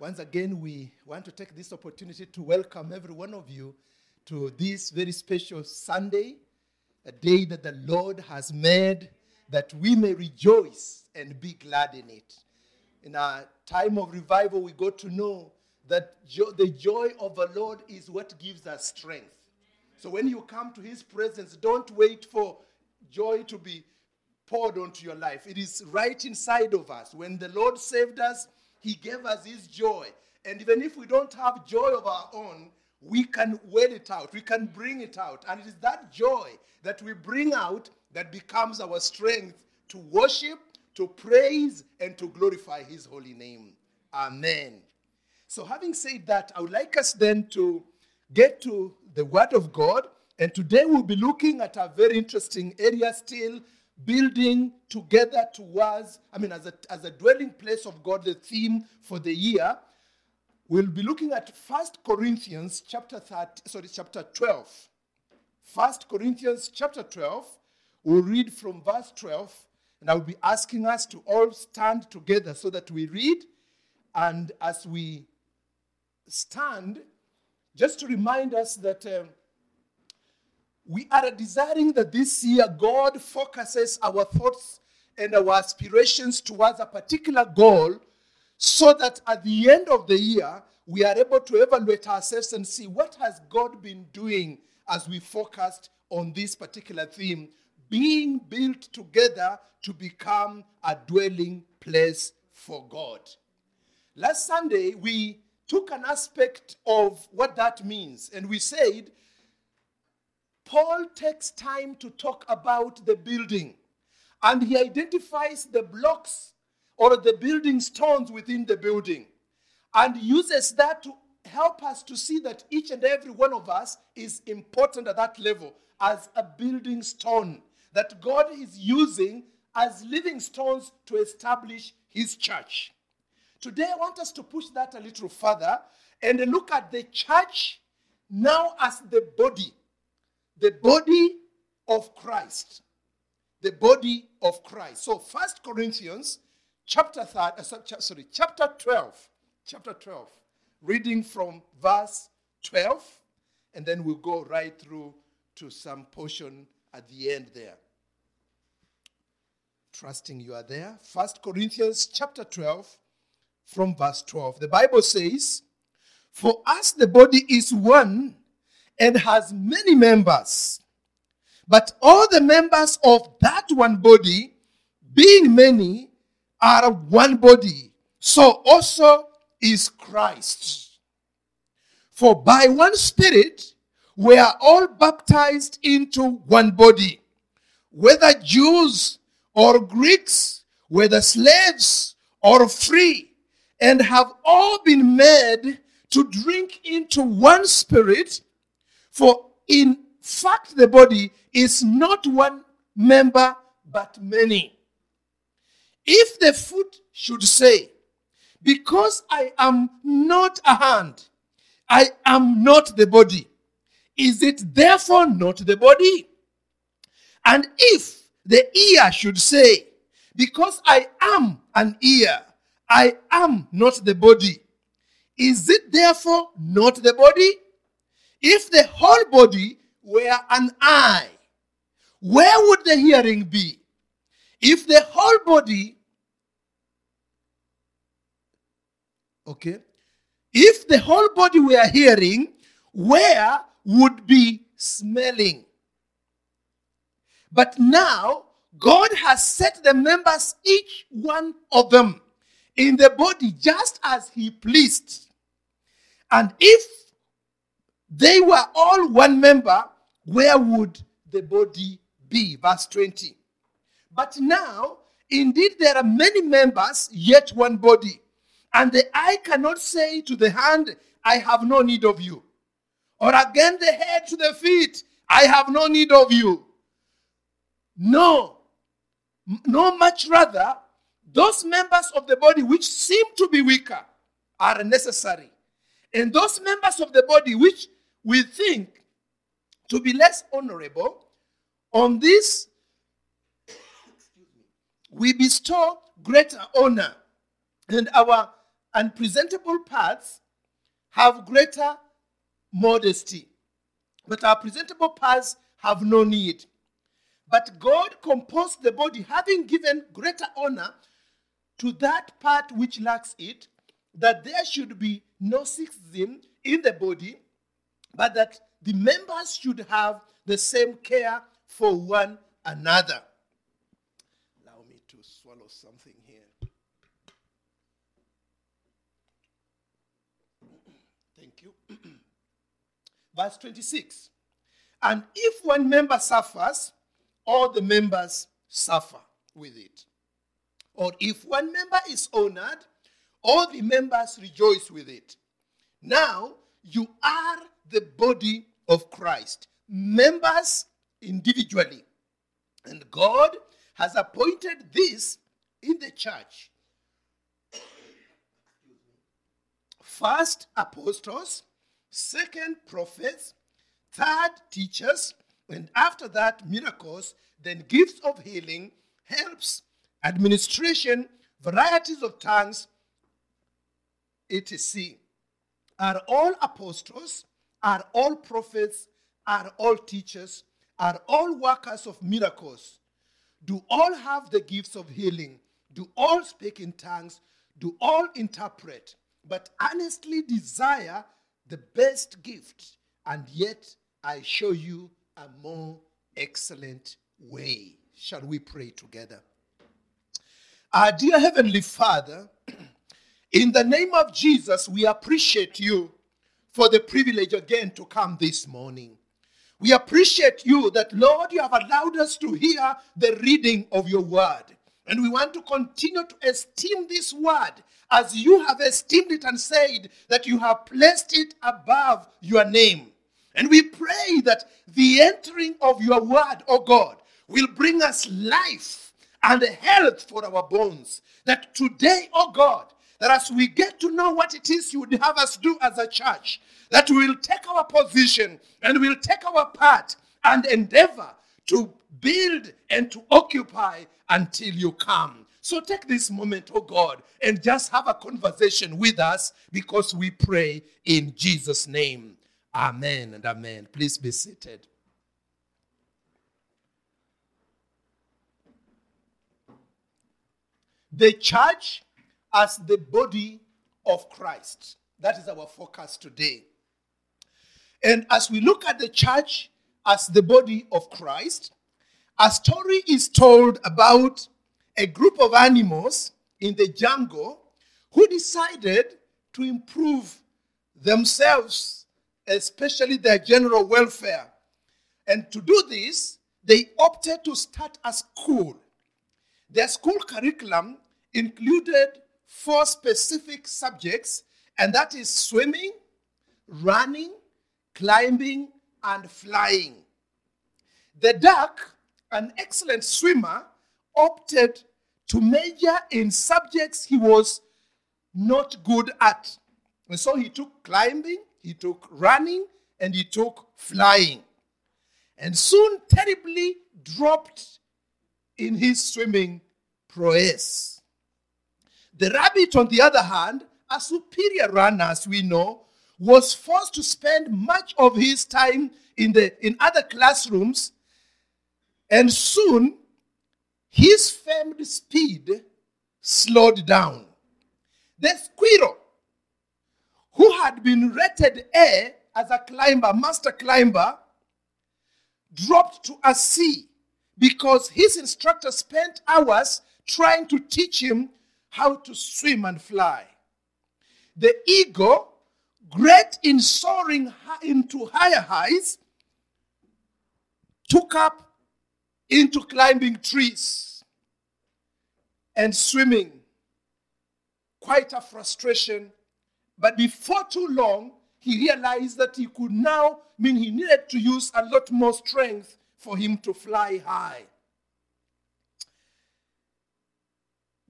Once again, we want to take this opportunity to welcome every one of you to this very special Sunday, a day that the Lord has made that we may rejoice and be glad in it. In our time of revival, we got to know that jo- the joy of the Lord is what gives us strength. So when you come to His presence, don't wait for joy to be poured onto your life. It is right inside of us. When the Lord saved us, He gave us His joy. And even if we don't have joy of our own, we can wait it out. We can bring it out. And it is that joy that we bring out that becomes our strength to worship, to praise, and to glorify His holy name. Amen. So, having said that, I would like us then to get to the Word of God. And today we'll be looking at a very interesting area still building together towards, I mean, as a, as a dwelling place of God, the theme for the year. We'll be looking at First Corinthians chapter 30, sorry, chapter 12. First Corinthians chapter 12. We'll read from verse 12, and I'll be asking us to all stand together so that we read. And as we stand, just to remind us that um, we are desiring that this year God focuses our thoughts and our aspirations towards a particular goal so that at the end of the year we are able to evaluate ourselves and see what has God been doing as we focused on this particular theme being built together to become a dwelling place for God. Last Sunday we took an aspect of what that means and we said Paul takes time to talk about the building and he identifies the blocks or the building stones within the building and uses that to help us to see that each and every one of us is important at that level as a building stone that God is using as living stones to establish his church. Today, I want us to push that a little further and look at the church now as the body, the body of Christ. The body of Christ. So, First Corinthians chapter 3, uh, sorry, chapter 12, chapter 12, reading from verse 12, and then we'll go right through to some portion at the end there. Trusting you are there. First Corinthians chapter 12, from verse 12. The Bible says, For us the body is one and has many members, but all the members of that one body, being many, are one body. So also is Christ. For by one Spirit we are all baptized into one body, whether Jews or Greeks, whether slaves or free, and have all been made to drink into one Spirit. For in fact, the body is not one member but many. If the foot should say, Because I am not a hand, I am not the body, is it therefore not the body? And if the ear should say, Because I am an ear, I am not the body, is it therefore not the body? If the whole body were an eye, where would the hearing be? If the whole body, okay, if the whole body were hearing, where would be smelling? But now, God has set the members, each one of them, in the body just as He pleased. And if they were all one member, where would the body be? Verse 20. But now, indeed, there are many members, yet one body. And the eye cannot say to the hand, I have no need of you. Or again, the head to the feet, I have no need of you. No. No, much rather, those members of the body which seem to be weaker are necessary. And those members of the body which we think to be less honorable, on this we bestow greater honor. And our unpresentable parts have greater modesty, but our presentable parts have no need. But God composed the body, having given greater honor to that part which lacks it, that there should be no schism in the body, but that the members should have the same care for one another. Allow me to swallow something here. Thank you. Verse 26. And if one member suffers, all the members suffer with it. Or if one member is honored, all the members rejoice with it. Now you are the body of Christ, members individually. And God has appointed this in the church. First, apostles, second, prophets, third, teachers, and after that, miracles, then gifts of healing, helps, administration, varieties of tongues, etc. Are all apostles, are all prophets, are all teachers, are all workers of miracles? Do all have the gifts of healing? Do all speak in tongues? Do all interpret? But honestly desire the best gift, and yet I show you a more excellent way. Shall we pray together? Our dear Heavenly Father, in the name of Jesus, we appreciate you for the privilege again to come this morning. We appreciate you that, Lord, you have allowed us to hear the reading of your word. And we want to continue to esteem this word as you have esteemed it and said that you have placed it above your name. And we pray that the entering of your word, O oh God, will bring us life and health for our bones. That today, O oh God, that as we get to know what it is you would have us do as a church, that we'll take our position and we'll take our part and endeavor to build and to occupy until you come. So take this moment, oh God, and just have a conversation with us because we pray in Jesus' name. Amen and amen. Please be seated. The church as the body of Christ. That is our focus today. And as we look at the church as the body of Christ, a story is told about a group of animals in the jungle who decided to improve themselves especially their general welfare. And to do this, they opted to start a school. Their school curriculum included four specific subjects, and that is swimming, running, climbing, and flying. The duck, an excellent swimmer, opted to major in subjects he was not good at. And so he took climbing, he took running, and he took flying. And soon terribly dropped in his swimming prowess. The rabbit, on the other hand, a superior runner, as we know, was forced to spend much of his time in, the, in other classrooms, and soon his famed speed slowed down. The squirrel who had been rated A as a climber, master climber, dropped to a C because his instructor spent hours trying to teach him how to swim and fly. The eagle, great in soaring into higher heights, took up into climbing trees and swimming. Quite a frustration but before too long, he realized that he could now mean he needed to use a lot more strength for him to fly high.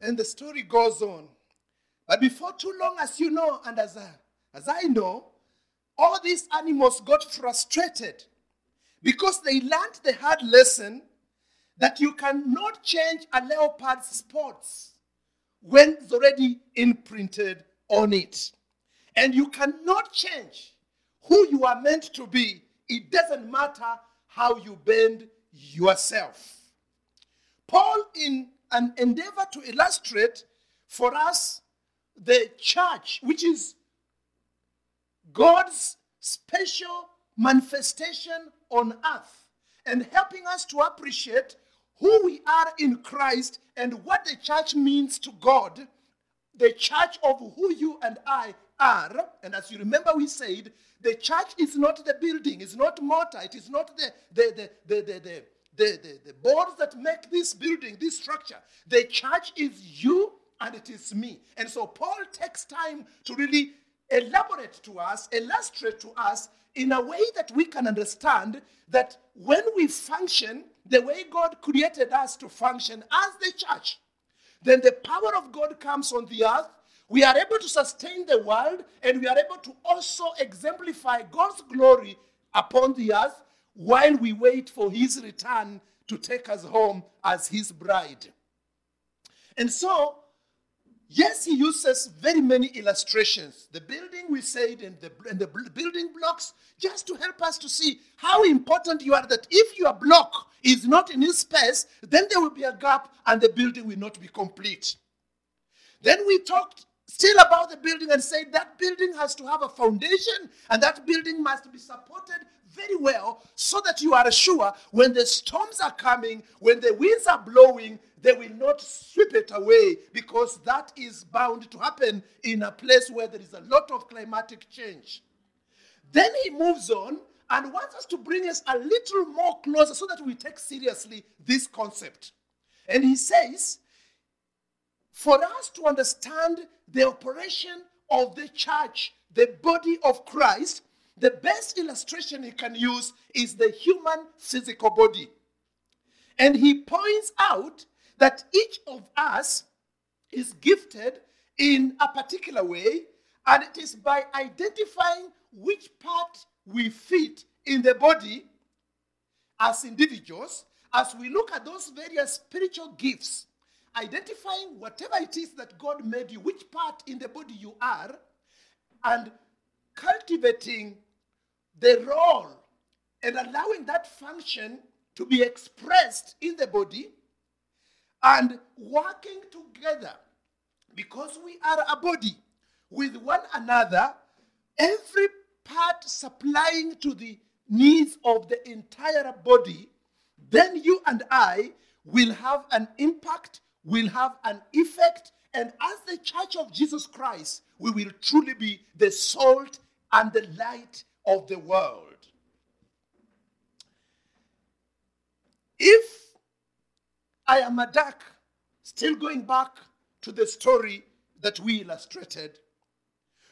And the story goes on. But before too long, as you know, and as I, as I know, all these animals got frustrated because they learned the hard lesson that you cannot change a leopard's spots when it's already imprinted on it. And you cannot change who you are meant to be. It doesn't matter how you bend yourself. Paul, in an endeavor to illustrate for us the church, which is God's special manifestation on earth, and helping us to appreciate who we are in Christ and what the church means to God, the church of who you and I are. And as you remember, we said the church is not the building, it's not mortar, it is not the, the, the, the, the, the the, the, the boards that make this building, this structure. The church is you and it is me. And so Paul takes time to really elaborate to us, illustrate to us in a way that we can understand that when we function the way God created us to function as the church, then the power of God comes on the earth. We are able to sustain the world and we are able to also exemplify God's glory upon the earth while we wait for his return to take us home as his bride. And so, yes, he uses very many illustrations. The building we said and the, and the building blocks just to help us to see how important you are that if your block is not in its space, then there will be a gap and the building will not be complete. Then we talked still about the building and said that building has to have a foundation and that building must be supported very well so that you are sure when the storms are coming, when the winds are blowing, they will not sweep it away because that is bound to happen in a place where there is a lot of climatic change. Then he moves on and wants us to bring us a little more closer so that we take seriously this concept. And he says, for us to understand the operation of the church, the body of Christ, the best illustration he can use is the human physical body. And he points out that each of us is gifted in a particular way, and it is by identifying which part we fit in the body as individuals, as we look at those various spiritual gifts, identifying whatever it is that God made you, which part in the body you are, and cultivating the role and allowing that function to be expressed in the body and working together. Because we are a body with one another, every part supplying to the needs of the entire body, then you and I will have an impact, will have an effect, and as the church of Jesus Christ, we will truly be the salt and the light of the world. If I am a duck, still going back to the story that we illustrated,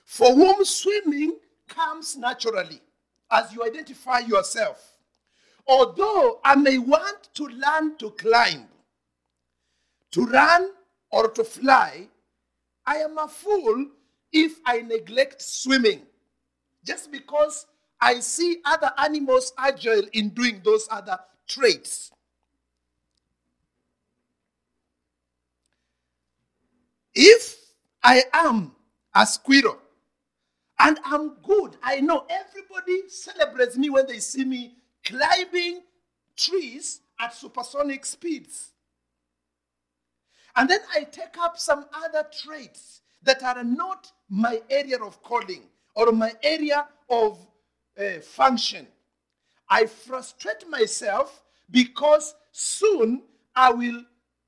for whom swimming comes naturally as you identify yourself. Although I may want to learn to climb, to run, or to fly, I am a fool if I neglect swimming just because I see other animals agile in doing those other traits. If I am a squirrel and I'm good, I know everybody celebrates me when they see me climbing trees at supersonic speeds. And then I take up some other traits that are not my area of calling or my area of uh, function. I frustrate myself because soon I will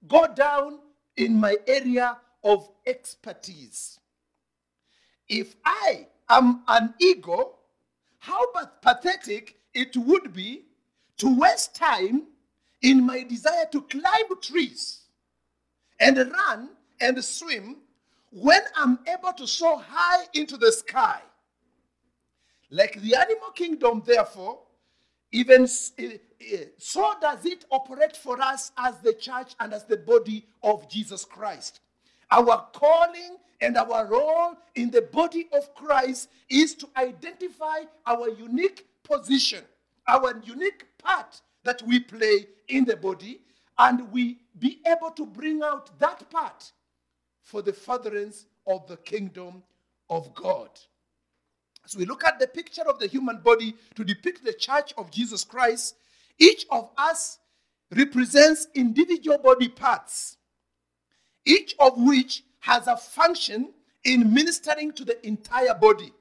go down in my area of expertise. If I am an ego, how pathetic it would be to waste time in my desire to climb trees and run and swim when I'm able to soar high into the sky like the animal kingdom, therefore, even eh, eh, so does it operate for us as the church and as the body of Jesus Christ. Our calling and our role in the body of Christ is to identify our unique position, our unique part that we play in the body, and we be able to bring out that part for the furtherance of the kingdom of God. As we look at the picture of the human body to depict the church of Jesus Christ, each of us represents individual body parts, each of which has a function in ministering to the entire body.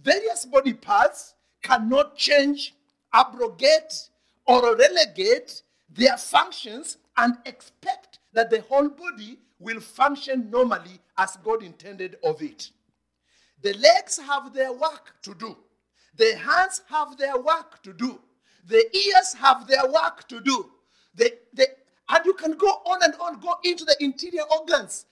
Various body parts cannot change, abrogate, or relegate their functions and expect that the whole body will function normally as God intended of it. The legs have their work to do. The hands have their work to do. The ears have their work to do. The, the, and you can go on and on, go into the interior organs.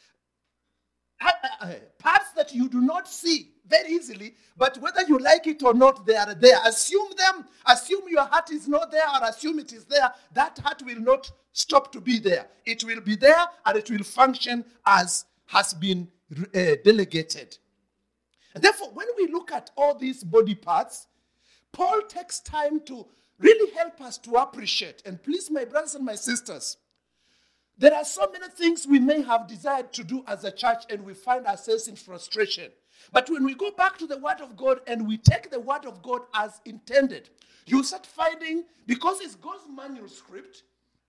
Uh, uh, parts that you do not see very easily, but whether you like it or not, they are there. Assume them, assume your heart is not there, or assume it is there. That heart will not stop to be there. It will be there and it will function as has been uh, delegated. Therefore, when we look at all these body parts, Paul takes time to really help us to appreciate. And please, my brothers and my sisters, there are so many things we may have desired to do as a church, and we find ourselves in frustration. But when we go back to the Word of God and we take the Word of God as intended, you start finding, because it's God's manuscript,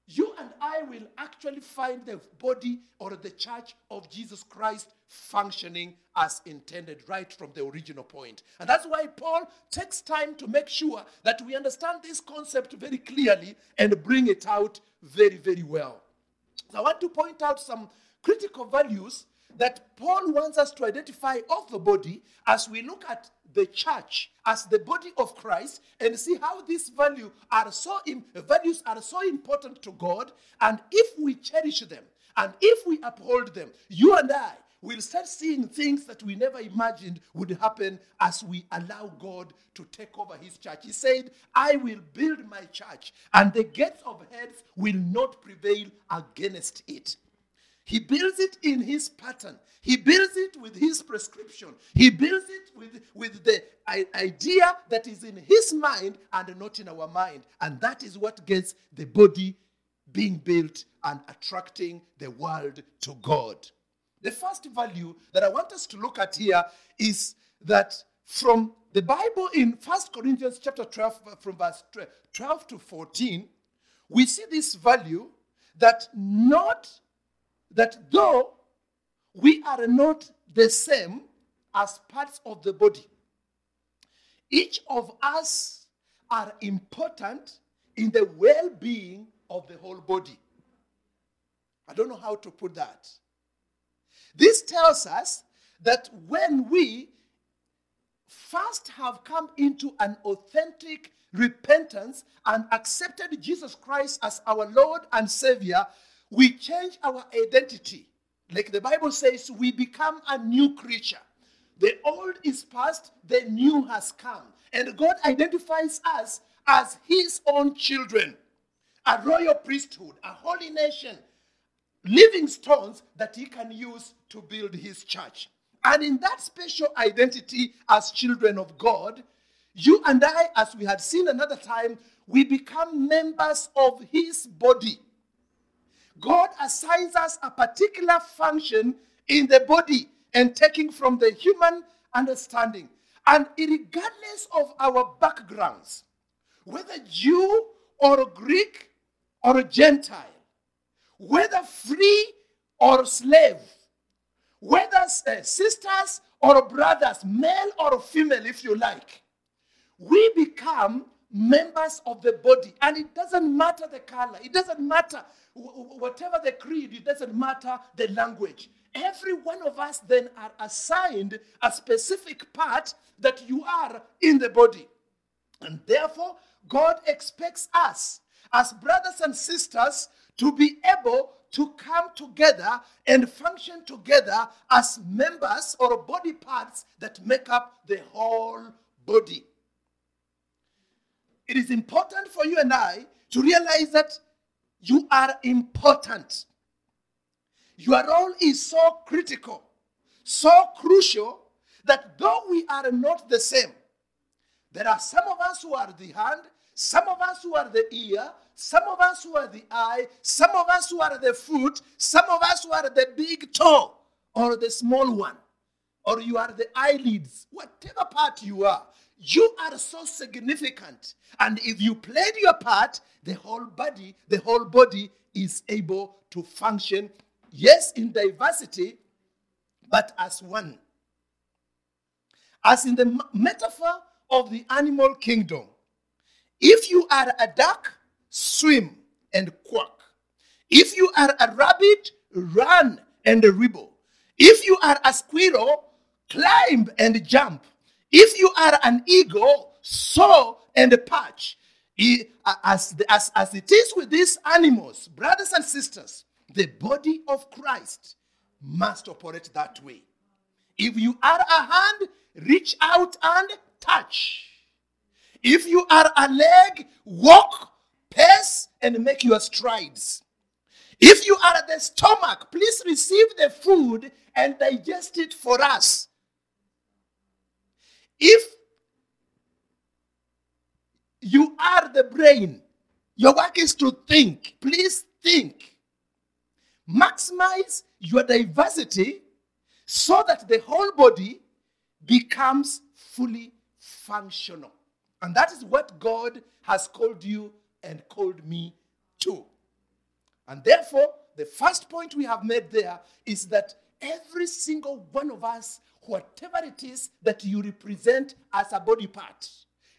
you and I will actually find the body or the church of Jesus Christ functioning as intended right from the original point. And that's why Paul takes time to make sure that we understand this concept very clearly and bring it out very, very well. So I want to point out some critical values that Paul wants us to identify of the body as we look at the church as the body of Christ and see how these value are so values are so important to God and if we cherish them and if we uphold them you and I will start seeing things that we never imagined would happen as we allow God to take over his church. He said, I will build my church, and the gates of hell will not prevail against it. He builds it in his pattern. He builds it with his prescription. He builds it with, with the idea that is in his mind and not in our mind. And that is what gets the body being built and attracting the world to God. The first value that I want us to look at here is that from the Bible in 1 Corinthians chapter 12, uh, from verse 12 to 14, we see this value that not that though we are not the same as parts of the body, each of us are important in the well being of the whole body. I don't know how to put that. This tells us that when we first have come into an authentic repentance and accepted Jesus Christ as our Lord and Savior, we change our identity. Like the Bible says, we become a new creature. The old is past, the new has come. And God identifies us as His own children, a royal priesthood, a holy nation, living stones that He can use to build His church. And in that special identity as children of God, you and I, as we had seen another time, we become members of His body. God assigns us a particular function in the body and taking from the human understanding. And regardless of our backgrounds, whether Jew or Greek or Gentile, whether free or slave, whether uh, sisters or brothers, male or female, if you like, we become members of the body. And it doesn't matter the color, it doesn't matter whatever the creed, it doesn't matter the language. Every one of us then are assigned a specific part that you are in the body. And therefore, God expects us as brothers and sisters to be able to come together and function together as members or body parts that make up the whole body. It is important for you and I to realize that you are important. Your role is so critical, so crucial, that though we are not the same, there are some of us who are the hand, some of us who are the ear, some of us who are the eye, some of us who are the foot, some of us who are the big toe or the small one or you are the eyelids, whatever part you are, you are so significant. And if you played your part, the whole body, the whole body is able to function, yes, in diversity, but as one. As in the metaphor of the animal kingdom, if you are a duck, swim and quack. If you are a rabbit, run and ribble. If you are a squirrel, climb and jump. If you are an eagle, soar and perch. As, as, as it is with these animals, brothers and sisters, the body of Christ must operate that way. If you are a hand, reach out and touch. If you are a leg, walk, pace, and make your strides. If you are the stomach, please receive the food and digest it for us. If you are the brain, your work is to think. Please think. Maximize your diversity so that the whole body becomes fully functional. And that is what God has called you and called me to. And therefore, the first point we have made there is that every single one of us, whatever it is that you represent as a body part,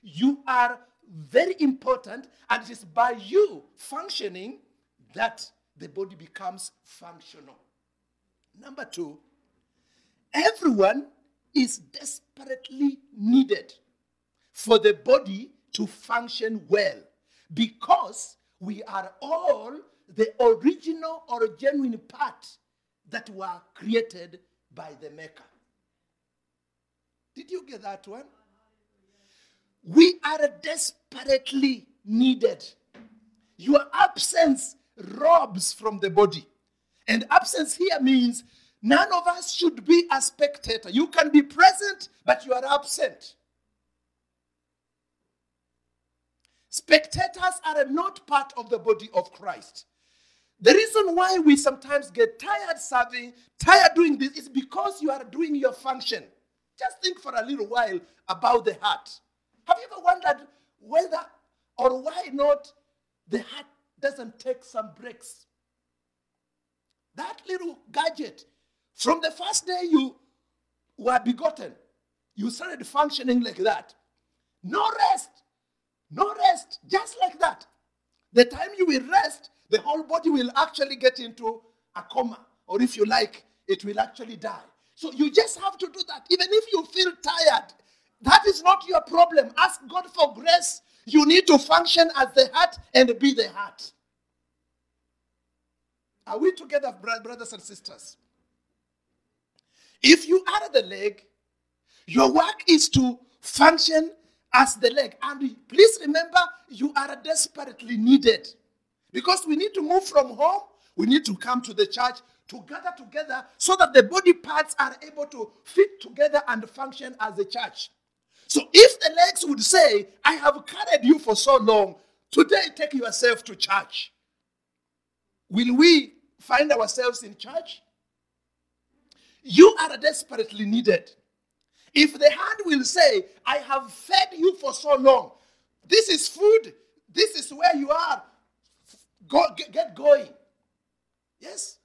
you are very important, and it is by you functioning that the body becomes functional. Number two, everyone is desperately needed for the body to function well because we are all the original or genuine part that were created by the Maker. Did you get that one? We are desperately needed. Your absence robs from the body. And absence here means none of us should be a spectator. You can be present, but you are absent. Spectators are not part of the body of Christ. The reason why we sometimes get tired serving, tired doing this, is because you are doing your function. Just think for a little while about the heart. Have you ever wondered whether or why not the heart doesn't take some breaks? That little gadget, from the first day you were begotten, you started functioning like that. No rest. No rest. Just like that. The time you will rest, the whole body will actually get into a coma. Or if you like, it will actually die. So you just have to do that. Even if you feel tired, that is not your problem. Ask God for grace. You need to function as the heart and be the heart. Are we together, brothers and sisters? If you are the leg, your work is to function as the leg. And please remember, you are desperately needed. Because we need to move from home, we need to come to the church to gather together so that the body parts are able to fit together and function as a church. So if the legs would say, I have carried you for so long, today take yourself to church, will we find ourselves in church? You are desperately needed. If the hand will say, I have fed you for so long, this is food, this is where you are, Go, get, get going. Yes?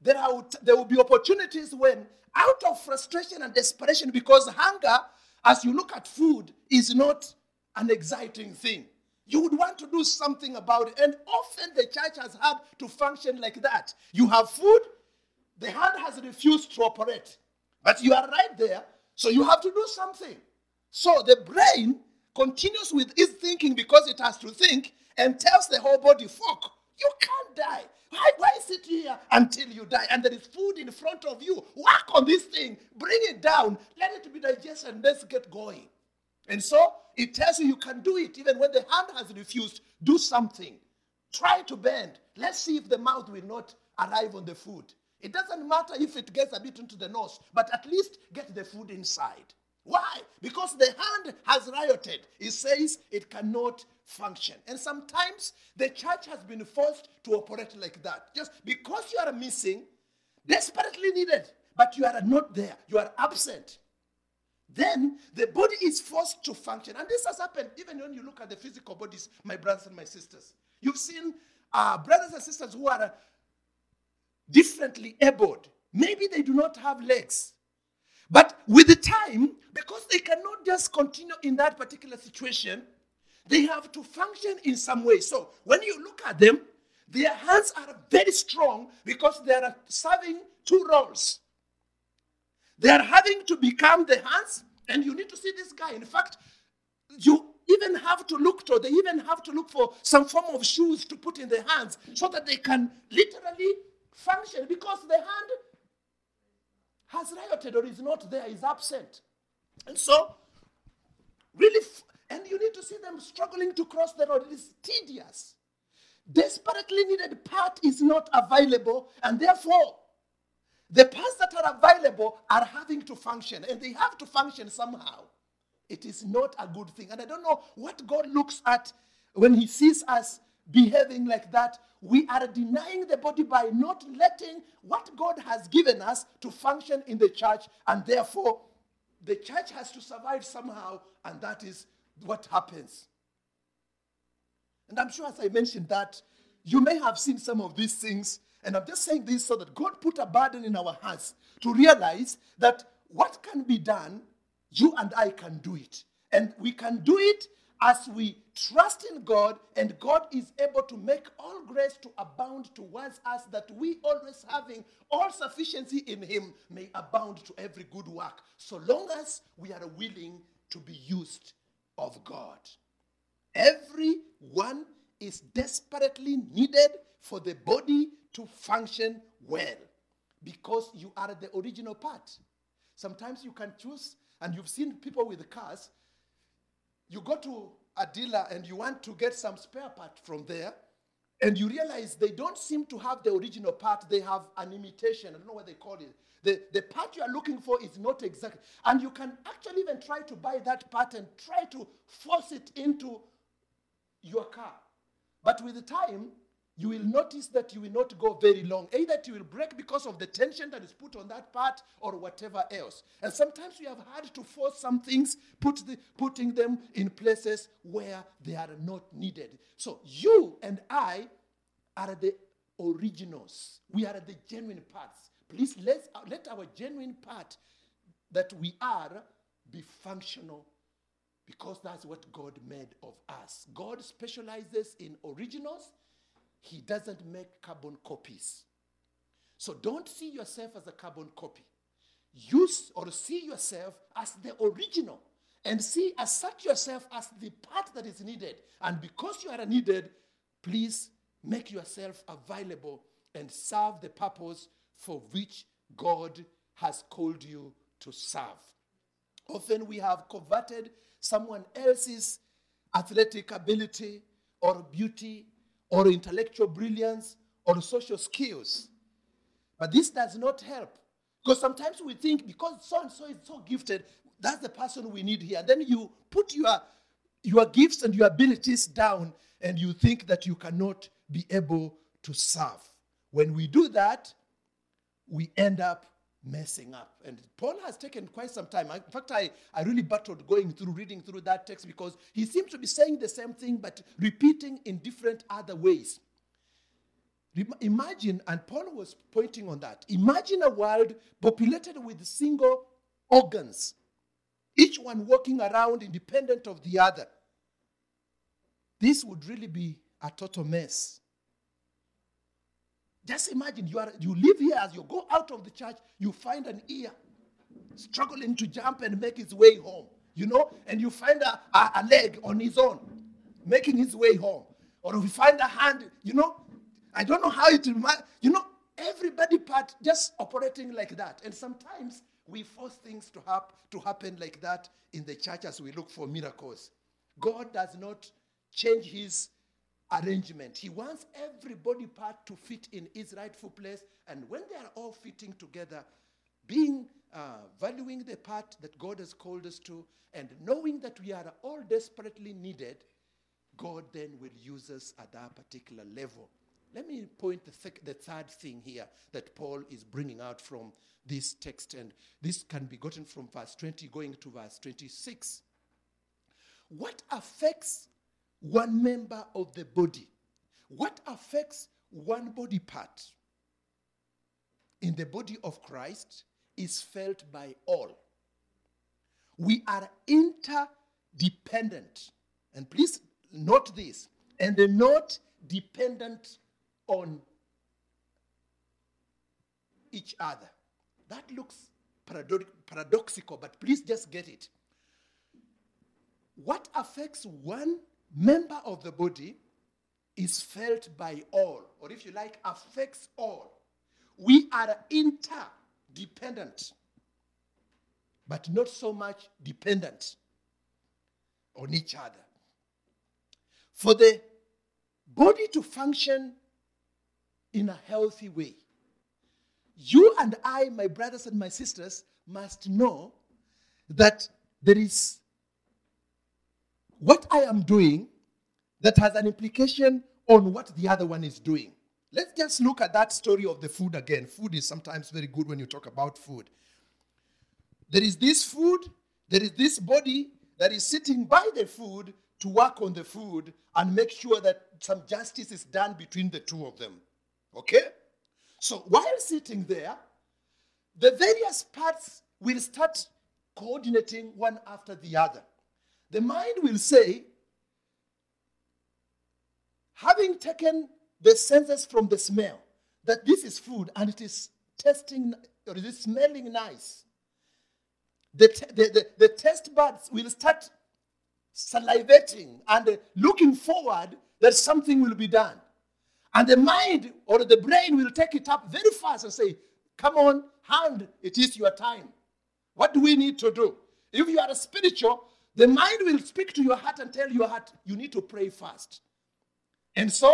There, are, there will be opportunities when, out of frustration and desperation, because hunger, as you look at food, is not an exciting thing. You would want to do something about it. And often the church has had to function like that. You have food, the hand has refused to operate. But you are right there, so you have to do something. So the brain continues with its thinking because it has to think, and tells the whole body, fuck, you can't die. Why, why sit here until you die? And there is food in front of you. Work on this thing. Bring it down. Let it be digested and let's get going. And so it tells you you can do it even when the hand has refused. Do something. Try to bend. Let's see if the mouth will not arrive on the food. It doesn't matter if it gets a bit into the nose, but at least get the food inside. Why? Because the hand has rioted. It says it cannot function. And sometimes the church has been forced to operate like that. Just because you are missing, desperately needed, but you are not there. You are absent. Then the body is forced to function. And this has happened even when you look at the physical bodies, my brothers and my sisters. You've seen uh, brothers and sisters who are differently abled. Maybe they do not have legs. But with the time, because they cannot just continue in that particular situation, they have to function in some way. So when you look at them, their hands are very strong because they are serving two roles. They are having to become the hands, and you need to see this guy. In fact, you even have to look to, they even have to look for some form of shoes to put in their hands so that they can literally function because the hand has rioted or is not there, is absent. And so, really, and you need to see them struggling to cross the road. It is tedious. Desperately needed part is not available, and therefore, the parts that are available are having to function, and they have to function somehow. It is not a good thing. And I don't know what God looks at when He sees us behaving like that. We are denying the body by not letting what God has given us to function in the church, and therefore, the church has to survive somehow, and that is what happens. And I'm sure, as I mentioned, that you may have seen some of these things. And I'm just saying this so that God put a burden in our hearts to realize that what can be done, you and I can do it. And we can do it as we trust in God, and God is able to make all grace to abound towards us, that we always having all sufficiency in Him may abound to every good work, so long as we are willing to be used of God. Everyone is desperately needed for the body to function well because you are the original part. Sometimes you can choose, and you've seen people with cars. You go to a dealer and you want to get some spare part from there, and you realize they don't seem to have the original part, they have an imitation. I don't know what they call it. The, the part you are looking for is not exact. And you can actually even try to buy that part and try to force it into your car. But with time, you will notice that you will not go very long. Either it will break because of the tension that is put on that part or whatever else. And sometimes we have had to force some things, put the, putting them in places where they are not needed. So you and I are the originals. We are the genuine parts. Please let uh, let our genuine part that we are be functional because that's what God made of us. God specializes in originals, He doesn't make carbon copies. So don't see yourself as a carbon copy. Use or see yourself as the original and see, assert yourself as the part that is needed. And because you are needed, please make yourself available and serve the purpose for which God has called you to serve. Often we have converted someone else's athletic ability or beauty or intellectual brilliance or social skills. But this does not help. Because sometimes we think because so and so is so gifted, that's the person we need here. And Then you put your, your gifts and your abilities down and you think that you cannot be able to serve. When we do that, we end up messing up. And Paul has taken quite some time. In fact, I, I really battled going through, reading through that text because he seems to be saying the same thing but repeating in different other ways. Imagine, and Paul was pointing on that. Imagine a world populated with single organs, each one walking around independent of the other. This would really be a total mess. Just imagine you, are, you live here as you go out of the church, you find an ear struggling to jump and make his way home, you know, and you find a, a, a leg on his own making his way home. Or you find a hand, you know, I don't know how it you know, everybody part just operating like that. And sometimes we force things to, hap- to happen like that in the church as we look for miracles. God does not change his arrangement. He wants every body part to fit in its rightful place. And when they are all fitting together, being uh, valuing the part that God has called us to, and knowing that we are all desperately needed, God then will use us at that particular level Let me point the, th- the third thing here that Paul is bringing out from this text, and this can be gotten from verse 20 going to verse 26. What affects one member of the body? What affects one body part in the body of Christ is felt by all. We are interdependent. And please note this and not dependent on each other. That looks paradox- paradoxical, but please just get it. What affects one member of the body is felt by all, or if you like, affects all. We are interdependent, but not so much dependent on each other. For the body to function in a healthy way, you and I, my brothers and my sisters, must know that there is what I am doing that has an implication on what the other one is doing. Let's just look at that story of the food again. Food is sometimes very good when you talk about food. There is this food, there is this body that is sitting by the food to work on the food and make sure that some justice is done between the two of them. Okay? So while sitting there, the various parts will start coordinating one after the other. The mind will say, having taken the senses from the smell, that this is food and it is tasting or it is smelling nice. The, t- the, the, the buds will start salivating and looking forward that something will be done. And the mind or the brain will take it up very fast and say, Come on, hand, it is your time. What do we need to do? If you are a spiritual, the mind will speak to your heart and tell your heart, you need to pray fast. And so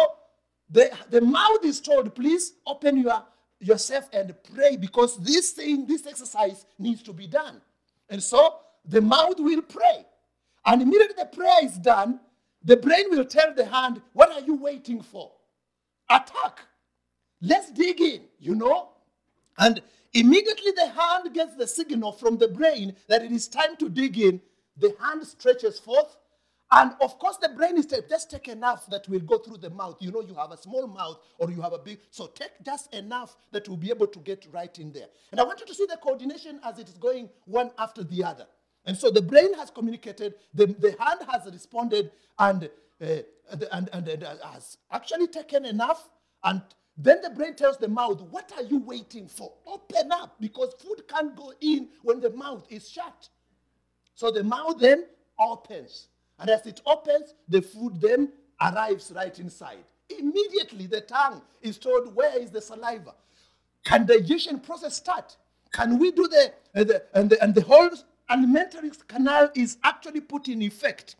the, the mouth is told, please open your, yourself and pray because this thing, this exercise needs to be done. And so the mouth will pray. And immediately the prayer is done, the brain will tell the hand, what are you waiting for? Attack. Let's dig in, you know? And immediately the hand gets the signal from the brain that it is time to dig in. The hand stretches forth. And of course, the brain is just take enough that will go through the mouth. You know, you have a small mouth or you have a big, so take just enough that will be able to get right in there. And I want you to see the coordination as it is going one after the other. And so the brain has communicated, the, the hand has responded, and, uh, and, and, and has actually taken enough. And then the brain tells the mouth, What are you waiting for? Open up because food can't go in when the mouth is shut. So the mouth then opens. And as it opens, the food then arrives right inside. Immediately, the tongue is told, Where is the saliva? Can digestion process start? Can we do the, uh, the, and, the and the whole alimentary canal is actually put in effect?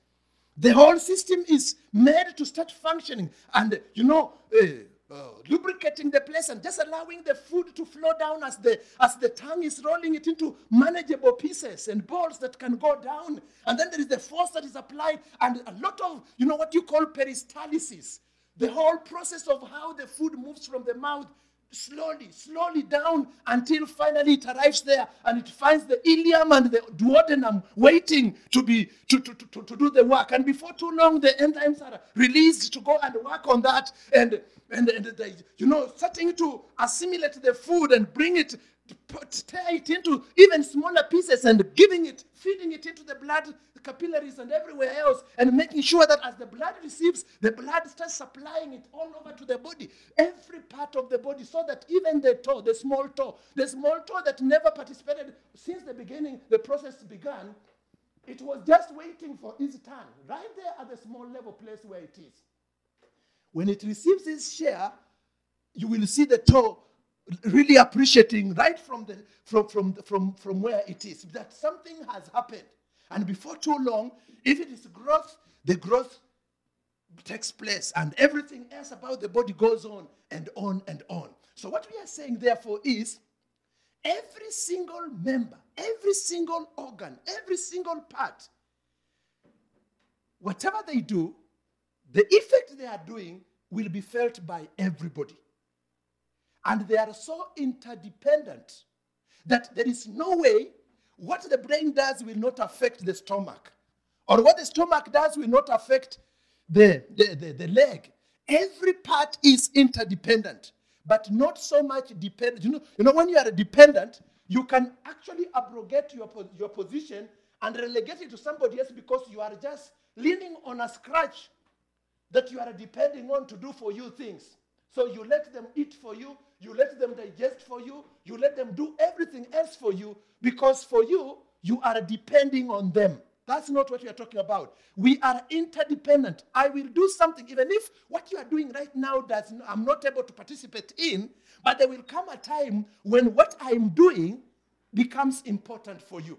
The whole system is made to start functioning. And, you know, uh, uh, lubricating the place and just allowing the food to flow down as the as the tongue is rolling it into manageable pieces and balls that can go down. And then there is the force that is applied and a lot of you know what you call peristalsis. The whole process of how the food moves from the mouth slowly, slowly down until finally it arrives there and it finds the ileum and the duodenum waiting to be to, to, to, to do the work. And before too long, the enzymes are released to go and work on that and and, and they, you know, starting to assimilate the food and bring it tear it into even smaller pieces and giving it, feeding it into the blood capillaries and everywhere else, and making sure that as the blood receives, the blood starts supplying it all over to the body, every part of the body, so that even the toe, the small toe, the small toe that never participated since the beginning, the process began, it was just waiting for its turn, right there at the small level place where it is. When it receives its share, you will see the toe really appreciating right from, the, from, from, from, from where it is that something has happened. And before too long, if it is growth, the growth takes place and everything else about the body goes on and on and on. So, what we are saying, therefore, is every single member, every single organ, every single part, whatever they do, the effect they are doing will be felt by everybody. And they are so interdependent that there is no way what the brain does will not affect the stomach, or what the stomach does will not affect the, the, the, the leg. Every part is interdependent, but not so much dependent. You know, you know, when you are dependent, you can actually abrogate your, your position and relegate it to somebody else because you are just leaning on a scratch that you are depending on to do for you things. So you let them eat for you, you let them digest for you, you let them do everything else for you because for you, you are depending on them. That's not what we are talking about. We are interdependent. I will do something, even if what you are doing right now does I'm not able to participate in, but there will come a time when what I'm doing becomes important for you.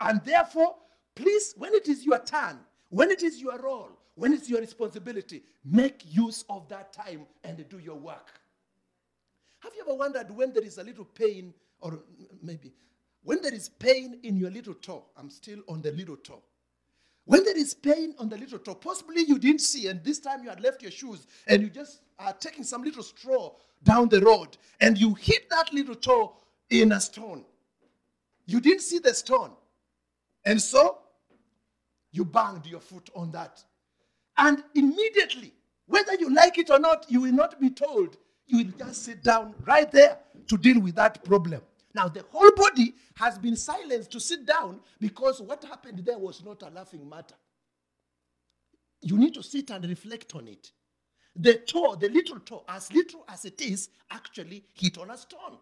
And therefore, please, when it is your turn, when it is your role, when it's your responsibility, make use of that time and do your work. Have you ever wondered when there is a little pain, or maybe when there is pain in your little toe? I'm still on the little toe. When there is pain on the little toe, possibly you didn't see, and this time you had left your shoes and you just are taking some little straw down the road and you hit that little toe in a stone. You didn't see the stone. And so you banged your foot on that. And immediately, whether you like it or not, you will not be told. You will just sit down right there to deal with that problem. Now, the whole body has been silenced to sit down because what happened there was not a laughing matter. You need to sit and reflect on it. The toe, the little toe, as little as it is, actually hit on a stone.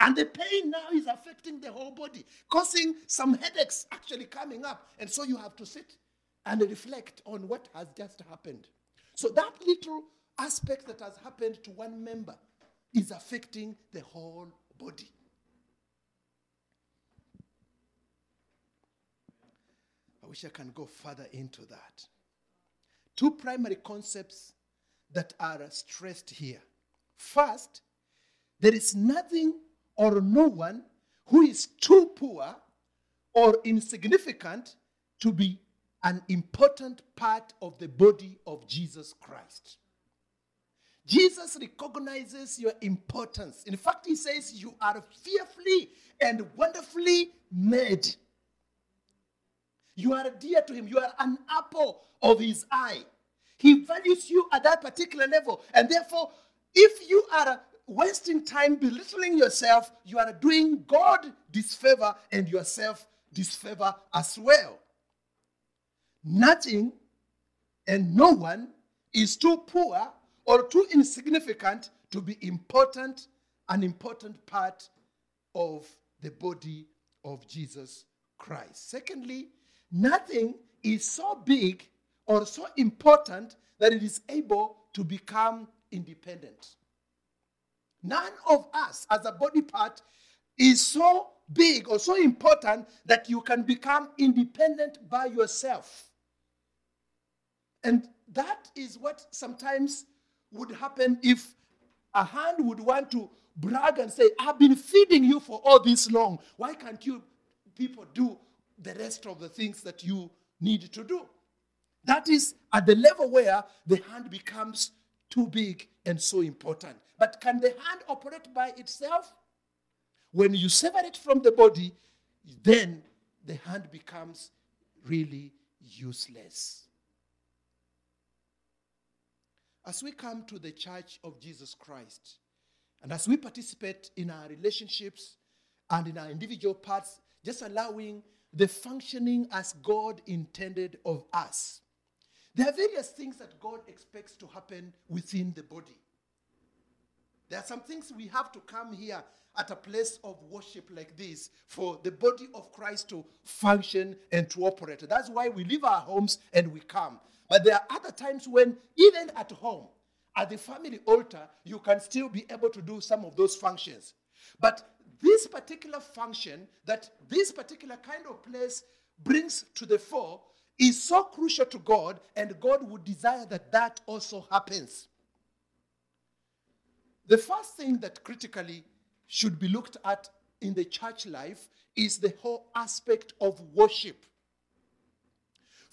And the pain now is affecting the whole body, causing some headaches actually coming up. And so you have to sit and reflect on what has just happened. So that little aspect that has happened to one member is affecting the whole body. I wish I can go further into that. Two primary concepts that are stressed here. First, there is nothing or no one who is too poor or insignificant to be an important part of the body of Jesus Christ. Jesus recognizes your importance. In fact, he says, You are fearfully and wonderfully made. You are dear to him. You are an apple of his eye. He values you at that particular level. And therefore, if you are wasting time belittling yourself, you are doing God disfavor and yourself disfavor as well. Nothing and no one is too poor or too insignificant to be important, an important part of the body of Jesus Christ. Secondly, nothing is so big or so important that it is able to become independent. None of us as a body part is so big or so important that you can become independent by yourself. And that is what sometimes would happen if a hand would want to brag and say, I've been feeding you for all this long. Why can't you people do the rest of the things that you need to do? That is at the level where the hand becomes too big and so important. But can the hand operate by itself? When you sever it from the body, then the hand becomes really useless. As we come to the church of Jesus Christ, and as we participate in our relationships and in our individual parts, just allowing the functioning as God intended of us. There are various things that God expects to happen within the body. There are some things we have to come here at a place of worship like this for the body of Christ to function and to operate. That's why we leave our homes and we come. But there are other times when, even at home, at the family altar, you can still be able to do some of those functions. But this particular function that this particular kind of place brings to the fore is so crucial to God, and God would desire that that also happens. The first thing that critically should be looked at in the church life is the whole aspect of worship.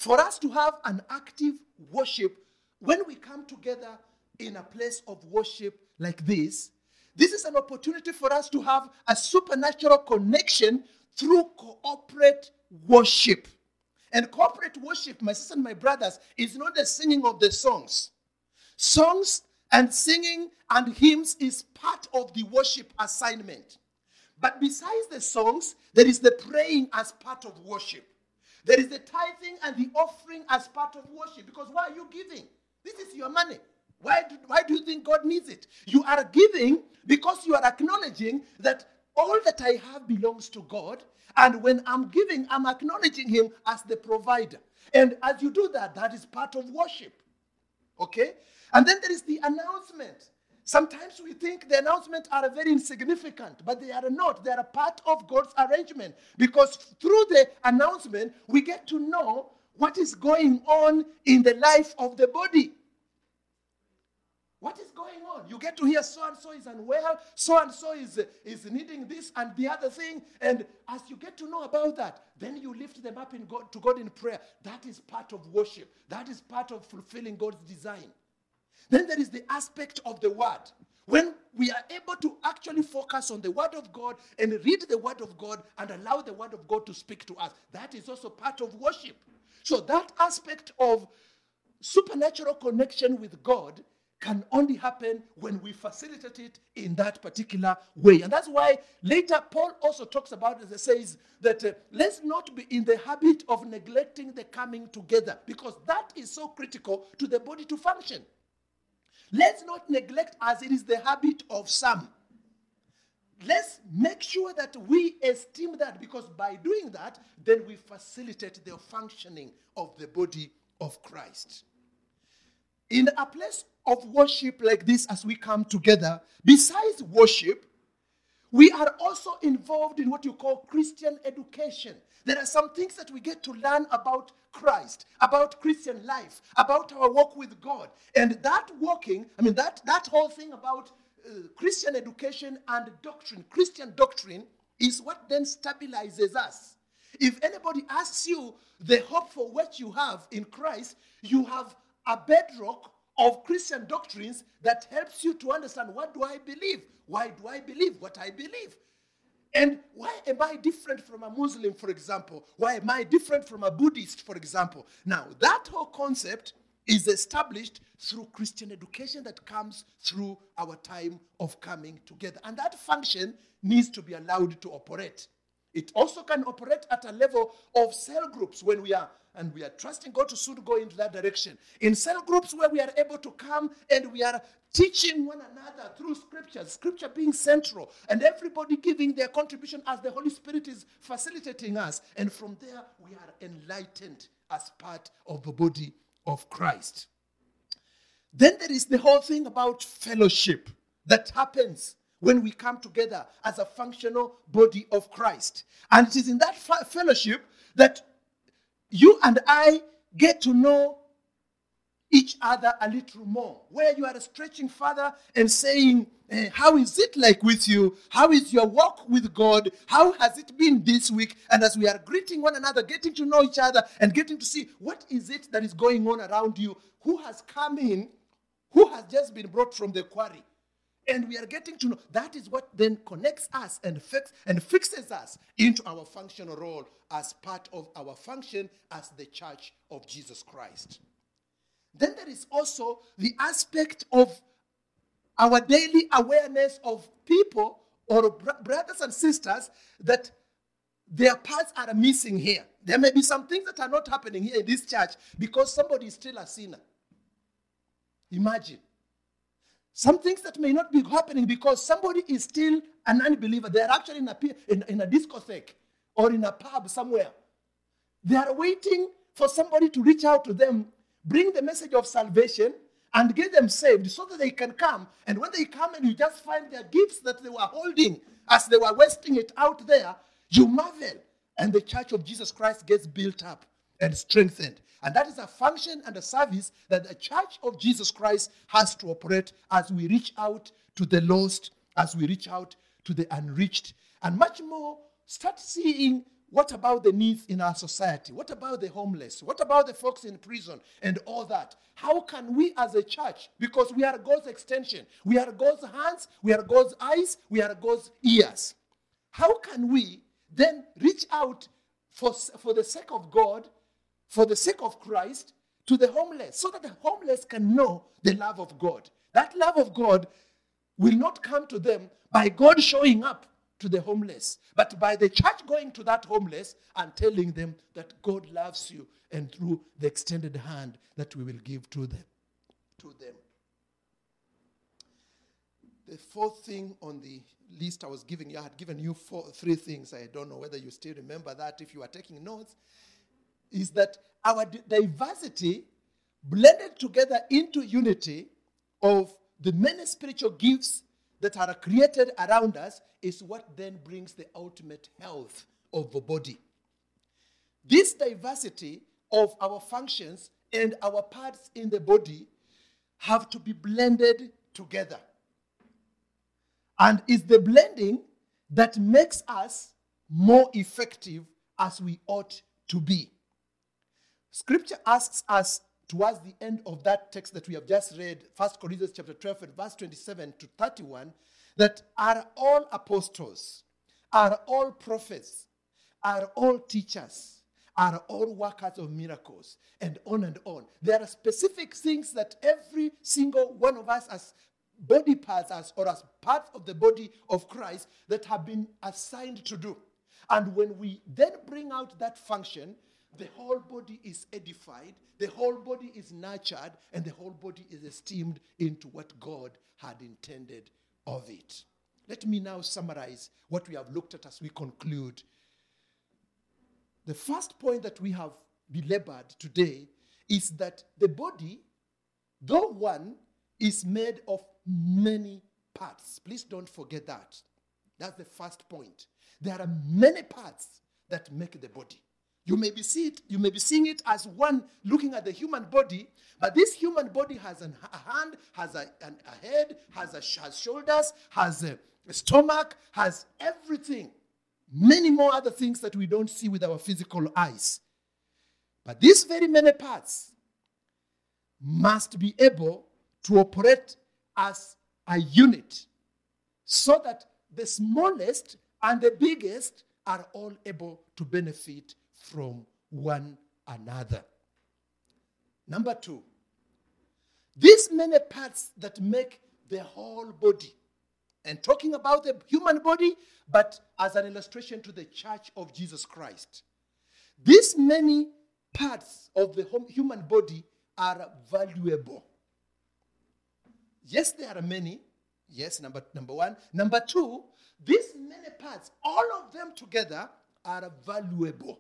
For us to have an active worship, when we come together in a place of worship like this, this is an opportunity for us to have a supernatural connection through corporate worship. And corporate worship, my sisters and my brothers, is not the singing of the songs. Songs and singing and hymns is part of the worship assignment. But besides the songs, there is the praying as part of worship. There is the tithing and the offering as part of worship. Because why are you giving? This is your money. Why do, why do you think God needs it? You are giving because you are acknowledging that all that I have belongs to God. And when I'm giving, I'm acknowledging Him as the provider. And as you do that, that is part of worship. Okay? And then there is the announcement. Sometimes we think the announcements are very insignificant, but they are not. They are a part of God's arrangement because through the announcement, we get to know what is going on in the life of the body. What is going on? You get to hear so and so is unwell, so and so is, is needing this and the other thing. And as you get to know about that, then you lift them up in God, to God in prayer. That is part of worship, that is part of fulfilling God's design. Then there is the aspect of the word. When we are able to actually focus on the word of God and read the word of God and allow the word of God to speak to us, that is also part of worship. So that aspect of supernatural connection with God can only happen when we facilitate it in that particular way. And that's why later Paul also talks about it. He says that uh, let's not be in the habit of neglecting the coming together because that is so critical to the body to function. Let's not neglect as it is the habit of some. Let's make sure that we esteem that because by doing that, then we facilitate the functioning of the body of Christ. In a place of worship like this, as we come together, besides worship, we are also involved in what you call Christian education. There are some things that we get to learn about Christ, about Christian life, about our walk with God. And that walking, I mean, that, that whole thing about uh, Christian education and doctrine, Christian doctrine, is what then stabilizes us. If anybody asks you the hope for what you have in Christ, you have a bedrock of Christian doctrines that helps you to understand what do I believe? Why do I believe what I believe? And why am I different from a Muslim, for example? Why am I different from a Buddhist, for example? Now, that whole concept is established through Christian education that comes through our time of coming together. And that function needs to be allowed to operate. It also can operate at a level of cell groups when we are and we are trusting God to soon go into that direction. In cell groups where we are able to come and we are teaching one another through scriptures, scripture being central, and everybody giving their contribution as the Holy Spirit is facilitating us. And from there, we are enlightened as part of the body of Christ. Then there is the whole thing about fellowship that happens when we come together as a functional body of Christ. And it is in that fellowship that you and I get to know each other a little more. Where you are stretching further and saying, eh, How is it like with you? How is your walk with God? How has it been this week? And as we are greeting one another, getting to know each other and getting to see what is it that is going on around you, who has come in, who has just been brought from the quarry. And we are getting to know that is what then connects us and, fix, and fixes us into our functional role as part of our function as the church of Jesus Christ. Then there is also the aspect of our daily awareness of people or brothers and sisters that their parts are missing here. There may be some things that are not happening here in this church because somebody is still a sinner. Imagine. Some things that may not be happening because somebody is still an unbeliever. They are actually in a, in, in a discotheque or in a pub somewhere. They are waiting for somebody to reach out to them, bring the message of salvation, and get them saved so that they can come. And when they come and you just find their gifts that they were holding as they were wasting it out there, you marvel. And the church of Jesus Christ gets built up and strengthened. And that is a function and a service that the church of Jesus Christ has to operate as we reach out to the lost, as we reach out to the unreached, and much more start seeing what about the needs in our society? What about the homeless? What about the folks in prison and all that? How can we as a church, because we are God's extension, we are God's hands, we are God's eyes, we are God's ears, how can we then reach out for, for the sake of God, for the sake of Christ, to the homeless, so that the homeless can know the love of God? That love of God will not come to them by God showing up to the homeless, but by the church going to that homeless and telling them that God loves you and through the extended hand that we will give to them. To them. The fourth thing on the list I was giving you, I had given you four, three things. I don't know whether you still remember that if you are taking notes, is that our diversity blended together into unity of the many spiritual gifts that are created around us is what then brings the ultimate health of the body. This diversity of our functions and our parts in the body have to be blended together. And it's the blending that makes us more effective as we ought to be. Scripture asks us towards the end of that text that we have just read, 1 Corinthians chapter 12 and verse 27 to 31, that are all apostles, are all prophets, are all teachers, are all workers of miracles, and on and on. There are specific things that every single one of us as body parts as, or as part of the body of Christ that have been assigned to do. And when we then bring out that function, the whole body is edified, the whole body is nurtured, and the whole body is esteemed into what God had intended of it. Let me now summarize what we have looked at as we conclude. The first point that we have belabored today is that the body, though one, is made of many parts. Please don't forget that. That's the first point. There are many parts that make the body. You may be see it, you may be seeing it as one looking at the human body, but this human body has an, a hand, has a, an, a head, has, a, has shoulders, has a, a stomach, has everything. Many more other things that we don't see with our physical eyes. But these very many parts must be able to operate as a unit so that the smallest and the biggest are all able to benefit from one another. Number two, these many parts that make the whole body, and talking about the human body, but as an illustration to the church of Jesus Christ. These many parts of the human body are valuable. Yes, there are many. Yes, number, number one. Number two, these many parts, all of them together, are valuable.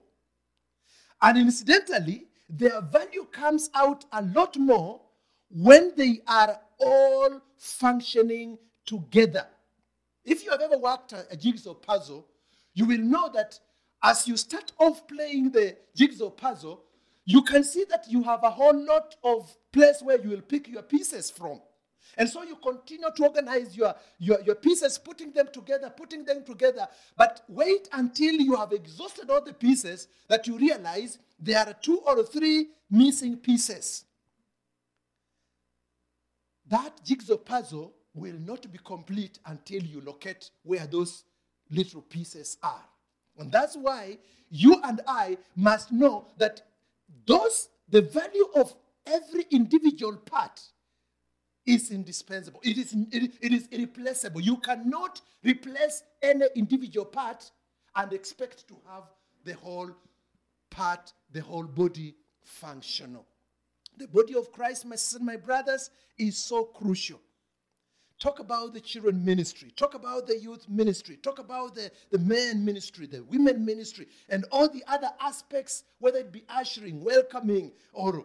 And incidentally, their value comes out a lot more when they are all functioning together. If you have ever worked a, a jigsaw puzzle, you will know that as you start off playing the jigsaw puzzle, you can see that you have a whole lot of place where you will pick your pieces from. And so you continue to organize your, your, your pieces, putting them together, putting them together. But wait until you have exhausted all the pieces that you realize there are two or three missing pieces. That jigsaw puzzle will not be complete until you locate where those little pieces are. And that's why you and I must know that those the value of every individual part is indispensable. It is, it, it is irreplaceable. You cannot replace any individual part and expect to have the whole part, the whole body functional. The body of Christ, my sisters and my brothers, is so crucial. Talk about the children ministry, talk about the youth ministry, talk about the, the men ministry, the women ministry, and all the other aspects, whether it be ushering, welcoming, or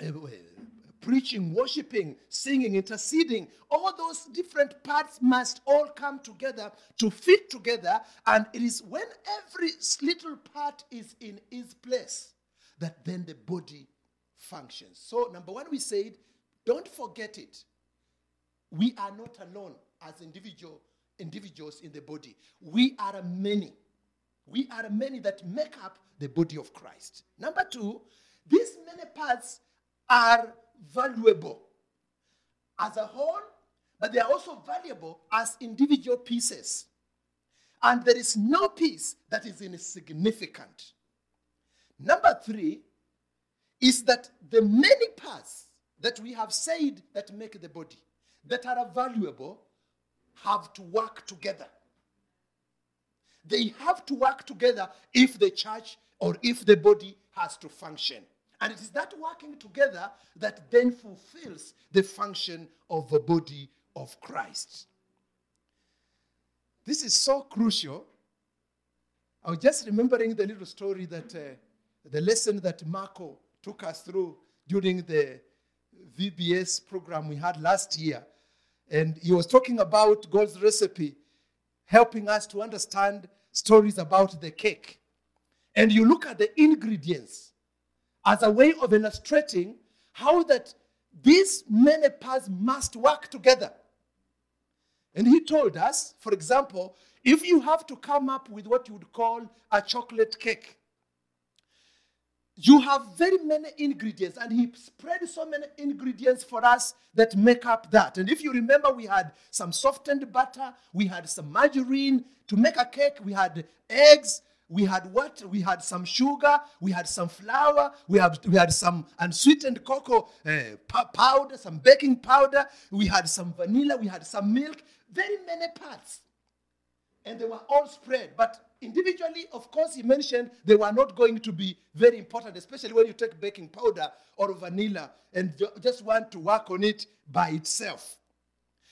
uh, preaching, worshiping, singing, interceding, all those different parts must all come together to fit together. And it is when every little part is in its place that then the body functions. So, number one, we said, don't forget it. We are not alone as individual individuals in the body. We are many. we are many that make up the body of Christ. Number two, these many parts are valuable as a whole, but they are also valuable as individual pieces. And there is no piece that is insignificant. Number three is that the many parts that we have said that make the body, that are valuable, have to work together. They have to work together if the church or if the body has to function. And it is that working together that then fulfills the function of the body of Christ. This is so crucial. I was just remembering the little story that uh, the lesson that Marco took us through during the VBS program we had last year. And he was talking about God's recipe, helping us to understand stories about the cake. And you look at the ingredients as a way of illustrating how that these many parts must work together. And he told us, for example, if you have to come up with what you would call a chocolate cake, you have very many ingredients, and he spread so many ingredients for us that make up that. And if you remember, we had some softened butter, we had some margarine to make a cake, we had eggs, we had what? We had some sugar, we had some flour, we had, we had some unsweetened cocoa uh, powder, some baking powder, we had some vanilla, we had some milk, very many parts. And they were all spread. But individually, of course, he mentioned they were not going to be very important, especially when you take baking powder or vanilla and just want to work on it by itself.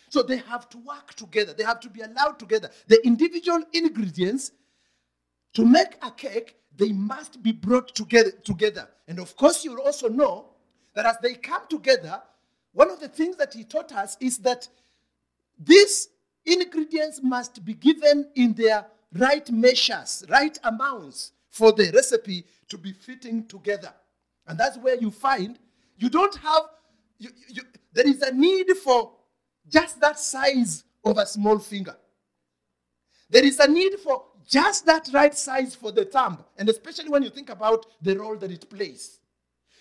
So they have to work together, they have to be allowed together. The individual ingredients to make a cake, they must be brought together. together. And of course, you'll also know that as they come together, one of the things that he taught us is that these ingredients must be given in their right measures, right amounts for the recipe to be fitting together. And that's where you find you don't have, you, you, there is a need for just that size of a small finger. There is a need for just that right size for the thumb, and especially when you think about the role that it plays.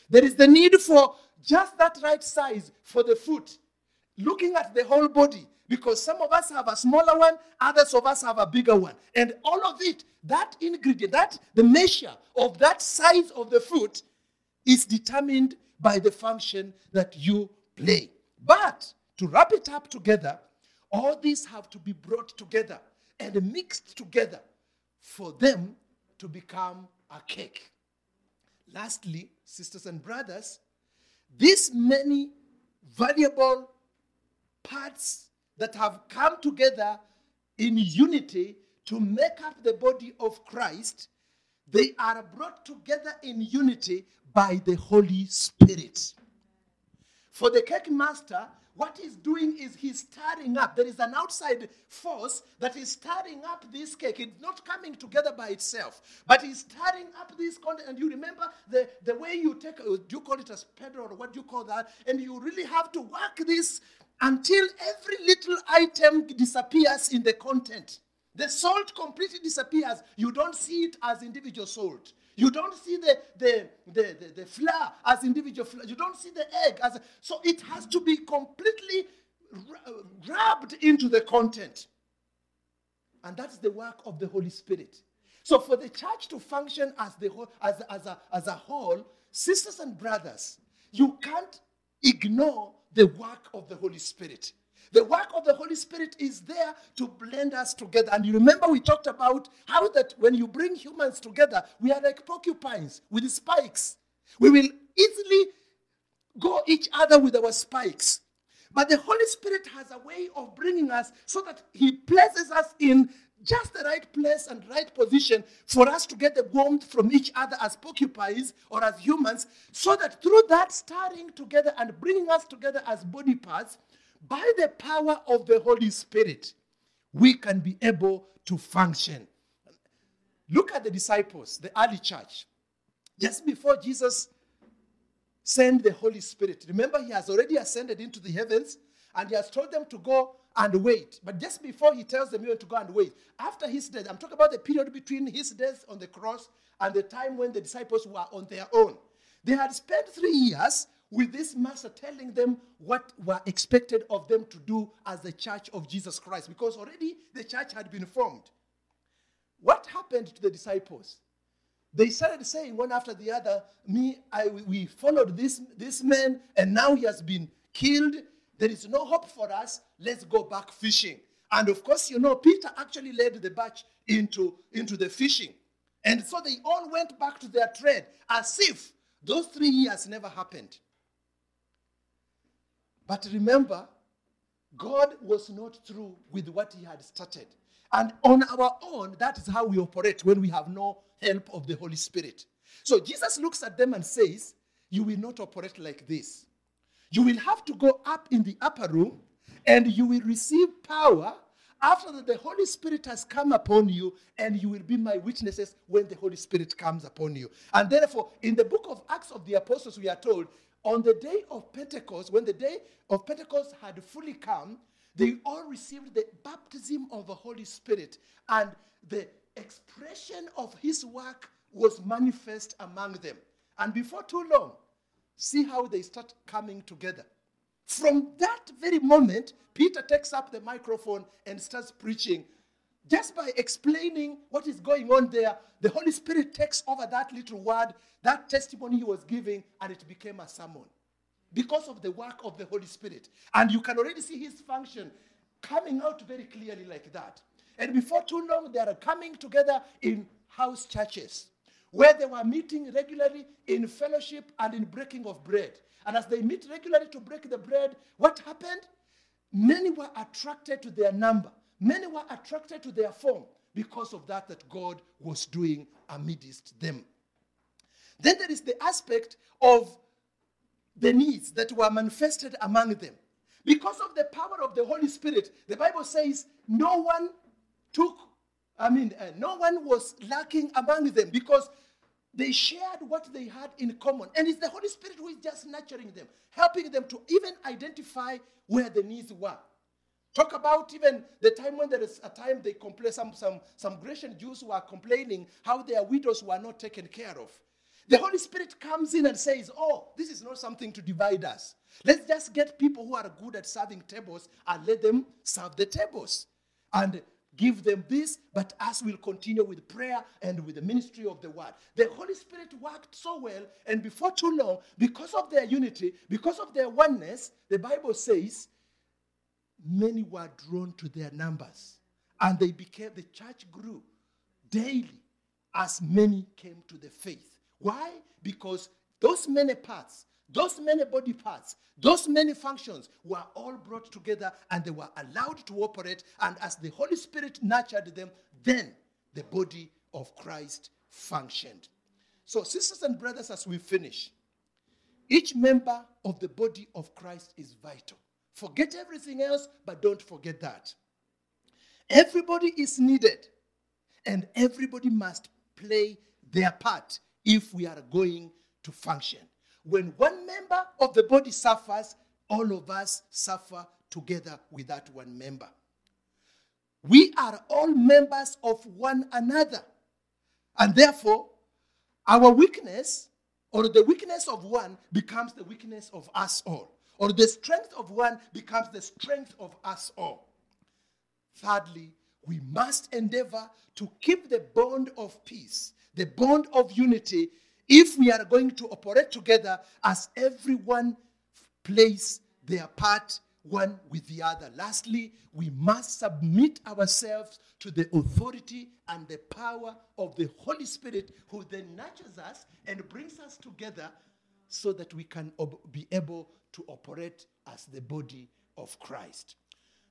There is the need for just that right size for the foot, looking at the whole body, because some of us have a smaller one, others of us have a bigger one. And all of it, that ingredient, that the measure of that size of the foot is determined by the function that you play. But to wrap it up together, all these have to be brought together and mixed together for them to become a cake. Lastly, sisters and brothers, these many valuable parts that have come together in unity to make up the body of Christ, they are brought together in unity by the Holy Spirit. For the cake master, what he's doing is he's stirring up. There is an outside force that is stirring up this cake. It's not coming together by itself, but he's stirring up this content. And you remember the, the way you take, uh, do you call it a spedal or what do you call that? And you really have to work this until every little item disappears in the content. The salt completely disappears. You don't see it as individual salt. You don't see the, the, the, the, the as individual flour. You don't see the egg as. A, so it has to be completely rubbed into the content. And that's the work of the Holy Spirit. So for the church to function as, the whole, as, as, a, as a whole, sisters and brothers, you can't ignore the work of the Holy Spirit. The work of the Holy Spirit is there to blend us together. And you remember we talked about how that when you bring humans together, we are like porcupines with spikes. We will easily go each other with our spikes. But the Holy Spirit has a way of bringing us so that He places us in just the right place and right position for us to get the warmth from each other as porcupines or as humans, so that through that starting together and bringing us together as body parts, by the power of the Holy Spirit, we can be able to function. Look at the disciples, the early church. Just before Jesus sent the Holy Spirit, remember, he has already ascended into the heavens and he has told them to go and wait. But just before he tells them, you want to go and wait. After his death, I'm talking about the period between his death on the cross and the time when the disciples were on their own. They had spent three years with this master telling them what were expected of them to do as the church of Jesus Christ because already the church had been formed. What happened to the disciples? They started saying one after the other, Me, I, we followed this, this man, and now he has been killed. There is no hope for us. Let's go back fishing. And of course, you know, Peter actually led the batch into, into the fishing. And so they all went back to their trade as if those three years never happened. But remember, God was not through with what He had started. And on our own, that is how we operate when we have no help of the Holy Spirit. So Jesus looks at them and says, You will not operate like this. You will have to go up in the upper room and you will receive power after that the Holy Spirit has come upon you, and you will be my witnesses when the Holy Spirit comes upon you. And therefore, in the book of Acts of the Apostles, we are told on the day of Pentecost, when the day of Pentecost had fully come, they all received the baptism of the Holy Spirit, and the expression of his work was manifest among them. And before too long, see how they start coming together. From that very moment, Peter takes up the microphone and starts preaching. Just by explaining what is going on there, the Holy Spirit takes over that little word, that testimony he was giving, and it became a sermon because of the work of the Holy Spirit. And you can already see his function coming out very clearly like that. And before too long, they are coming together in house churches where they were meeting regularly in fellowship and in breaking of bread. And as they meet regularly to break the bread, what happened? Many were attracted to their number. Many were attracted to their form because of that that God was doing amidst them. Then there is the aspect of the needs that were manifested among them. Because of the power of the Holy Spirit, the Bible says no one took, I mean, uh, no one was lacking among them because they shared what they had in common. And it's the Holy Spirit who is just nurturing them, helping them to even identify where the needs were. Talk about even the time when there is a time they complain, some, some, some Grecian Jews who are complaining how their widows were not taken care of. The Holy Spirit comes in and says, Oh, this is not something to divide us. Let's just get people who are good at serving tables and let them serve the tables. And give them this, but us will continue with prayer and with the ministry of the word. The Holy Spirit worked so well, and before too long, because of their unity, because of their oneness, the Bible says many were drawn to their numbers, and they became, the church grew daily as many came to the faith. Why? Because those many parts those many body parts, those many functions were all brought together and they were allowed to operate. And as the Holy Spirit nurtured them, then the body of Christ functioned. So, sisters and brothers, as we finish, each member of the body of Christ is vital. Forget everything else, but don't forget that. Everybody is needed, and everybody must play their part if we are going to function. When one member of the body suffers, all of us suffer together with that one member. We are all members of one another. And therefore, our weakness or the weakness of one becomes the weakness of us all. Or the strength of one becomes the strength of us all. Thirdly, we must endeavor to keep the bond of peace, the bond of unity if we are going to operate together as everyone plays their part one with the other. Lastly, we must submit ourselves to the authority and the power of the Holy Spirit, who then nurtures us and brings us together so that we can ob- be able to operate as the body of Christ.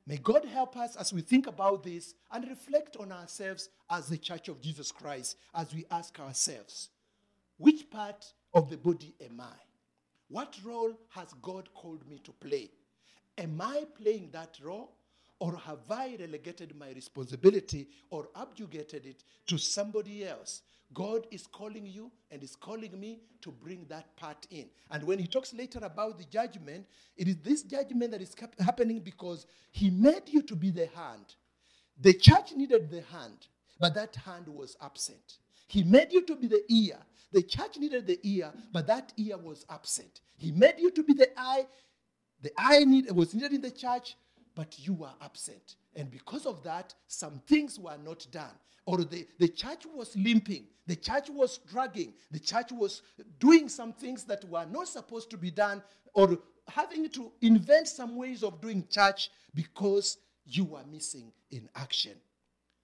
May God help us as we think about this and reflect on ourselves as the church of Jesus Christ as we ask ourselves which part of the body am I? What role has God called me to play? Am I playing that role? Or have I relegated my responsibility or abjugated it to somebody else? God is calling you and is calling me to bring that part in. And when he talks later about the judgment, it is this judgment that is happening because he made you to be the hand. The church needed the hand, but that hand was absent. He made you to be the ear. The church needed the ear, but that ear was absent. He made you to be the eye. The eye need, was needed in the church, but you were absent. And because of that, some things were not done. Or the, the church was limping, the church was dragging, the church was doing some things that were not supposed to be done, or having to invent some ways of doing church because you were missing in action.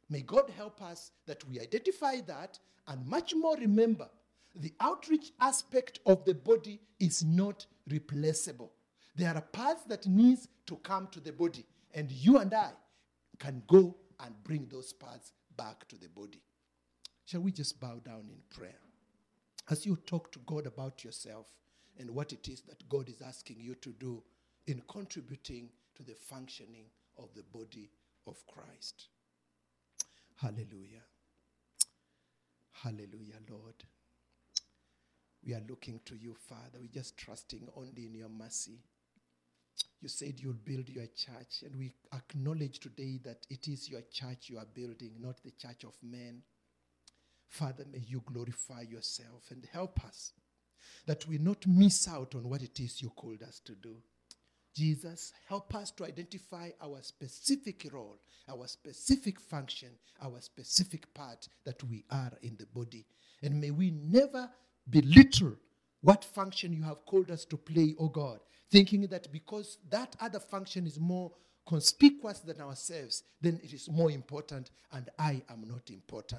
May God help us that we identify that and much more remember the outreach aspect of the body is not replaceable. There are parts that needs to come to the body, and you and I can go and bring those parts back to the body. Shall we just bow down in prayer? As you talk to God about yourself and what it is that God is asking you to do in contributing to the functioning of the body of Christ. Hallelujah. Hallelujah, Lord. We are looking to you, Father. We're just trusting only in your mercy. You said you'll build your church, and we acknowledge today that it is your church you are building, not the church of men. Father, may you glorify yourself and help us that we not miss out on what it is you called us to do. Jesus, help us to identify our specific role, our specific function, our specific part that we are in the body. And may we never belittle what function you have called us to play, O God, thinking that because that other function is more conspicuous than ourselves, then it is more important and I am not important.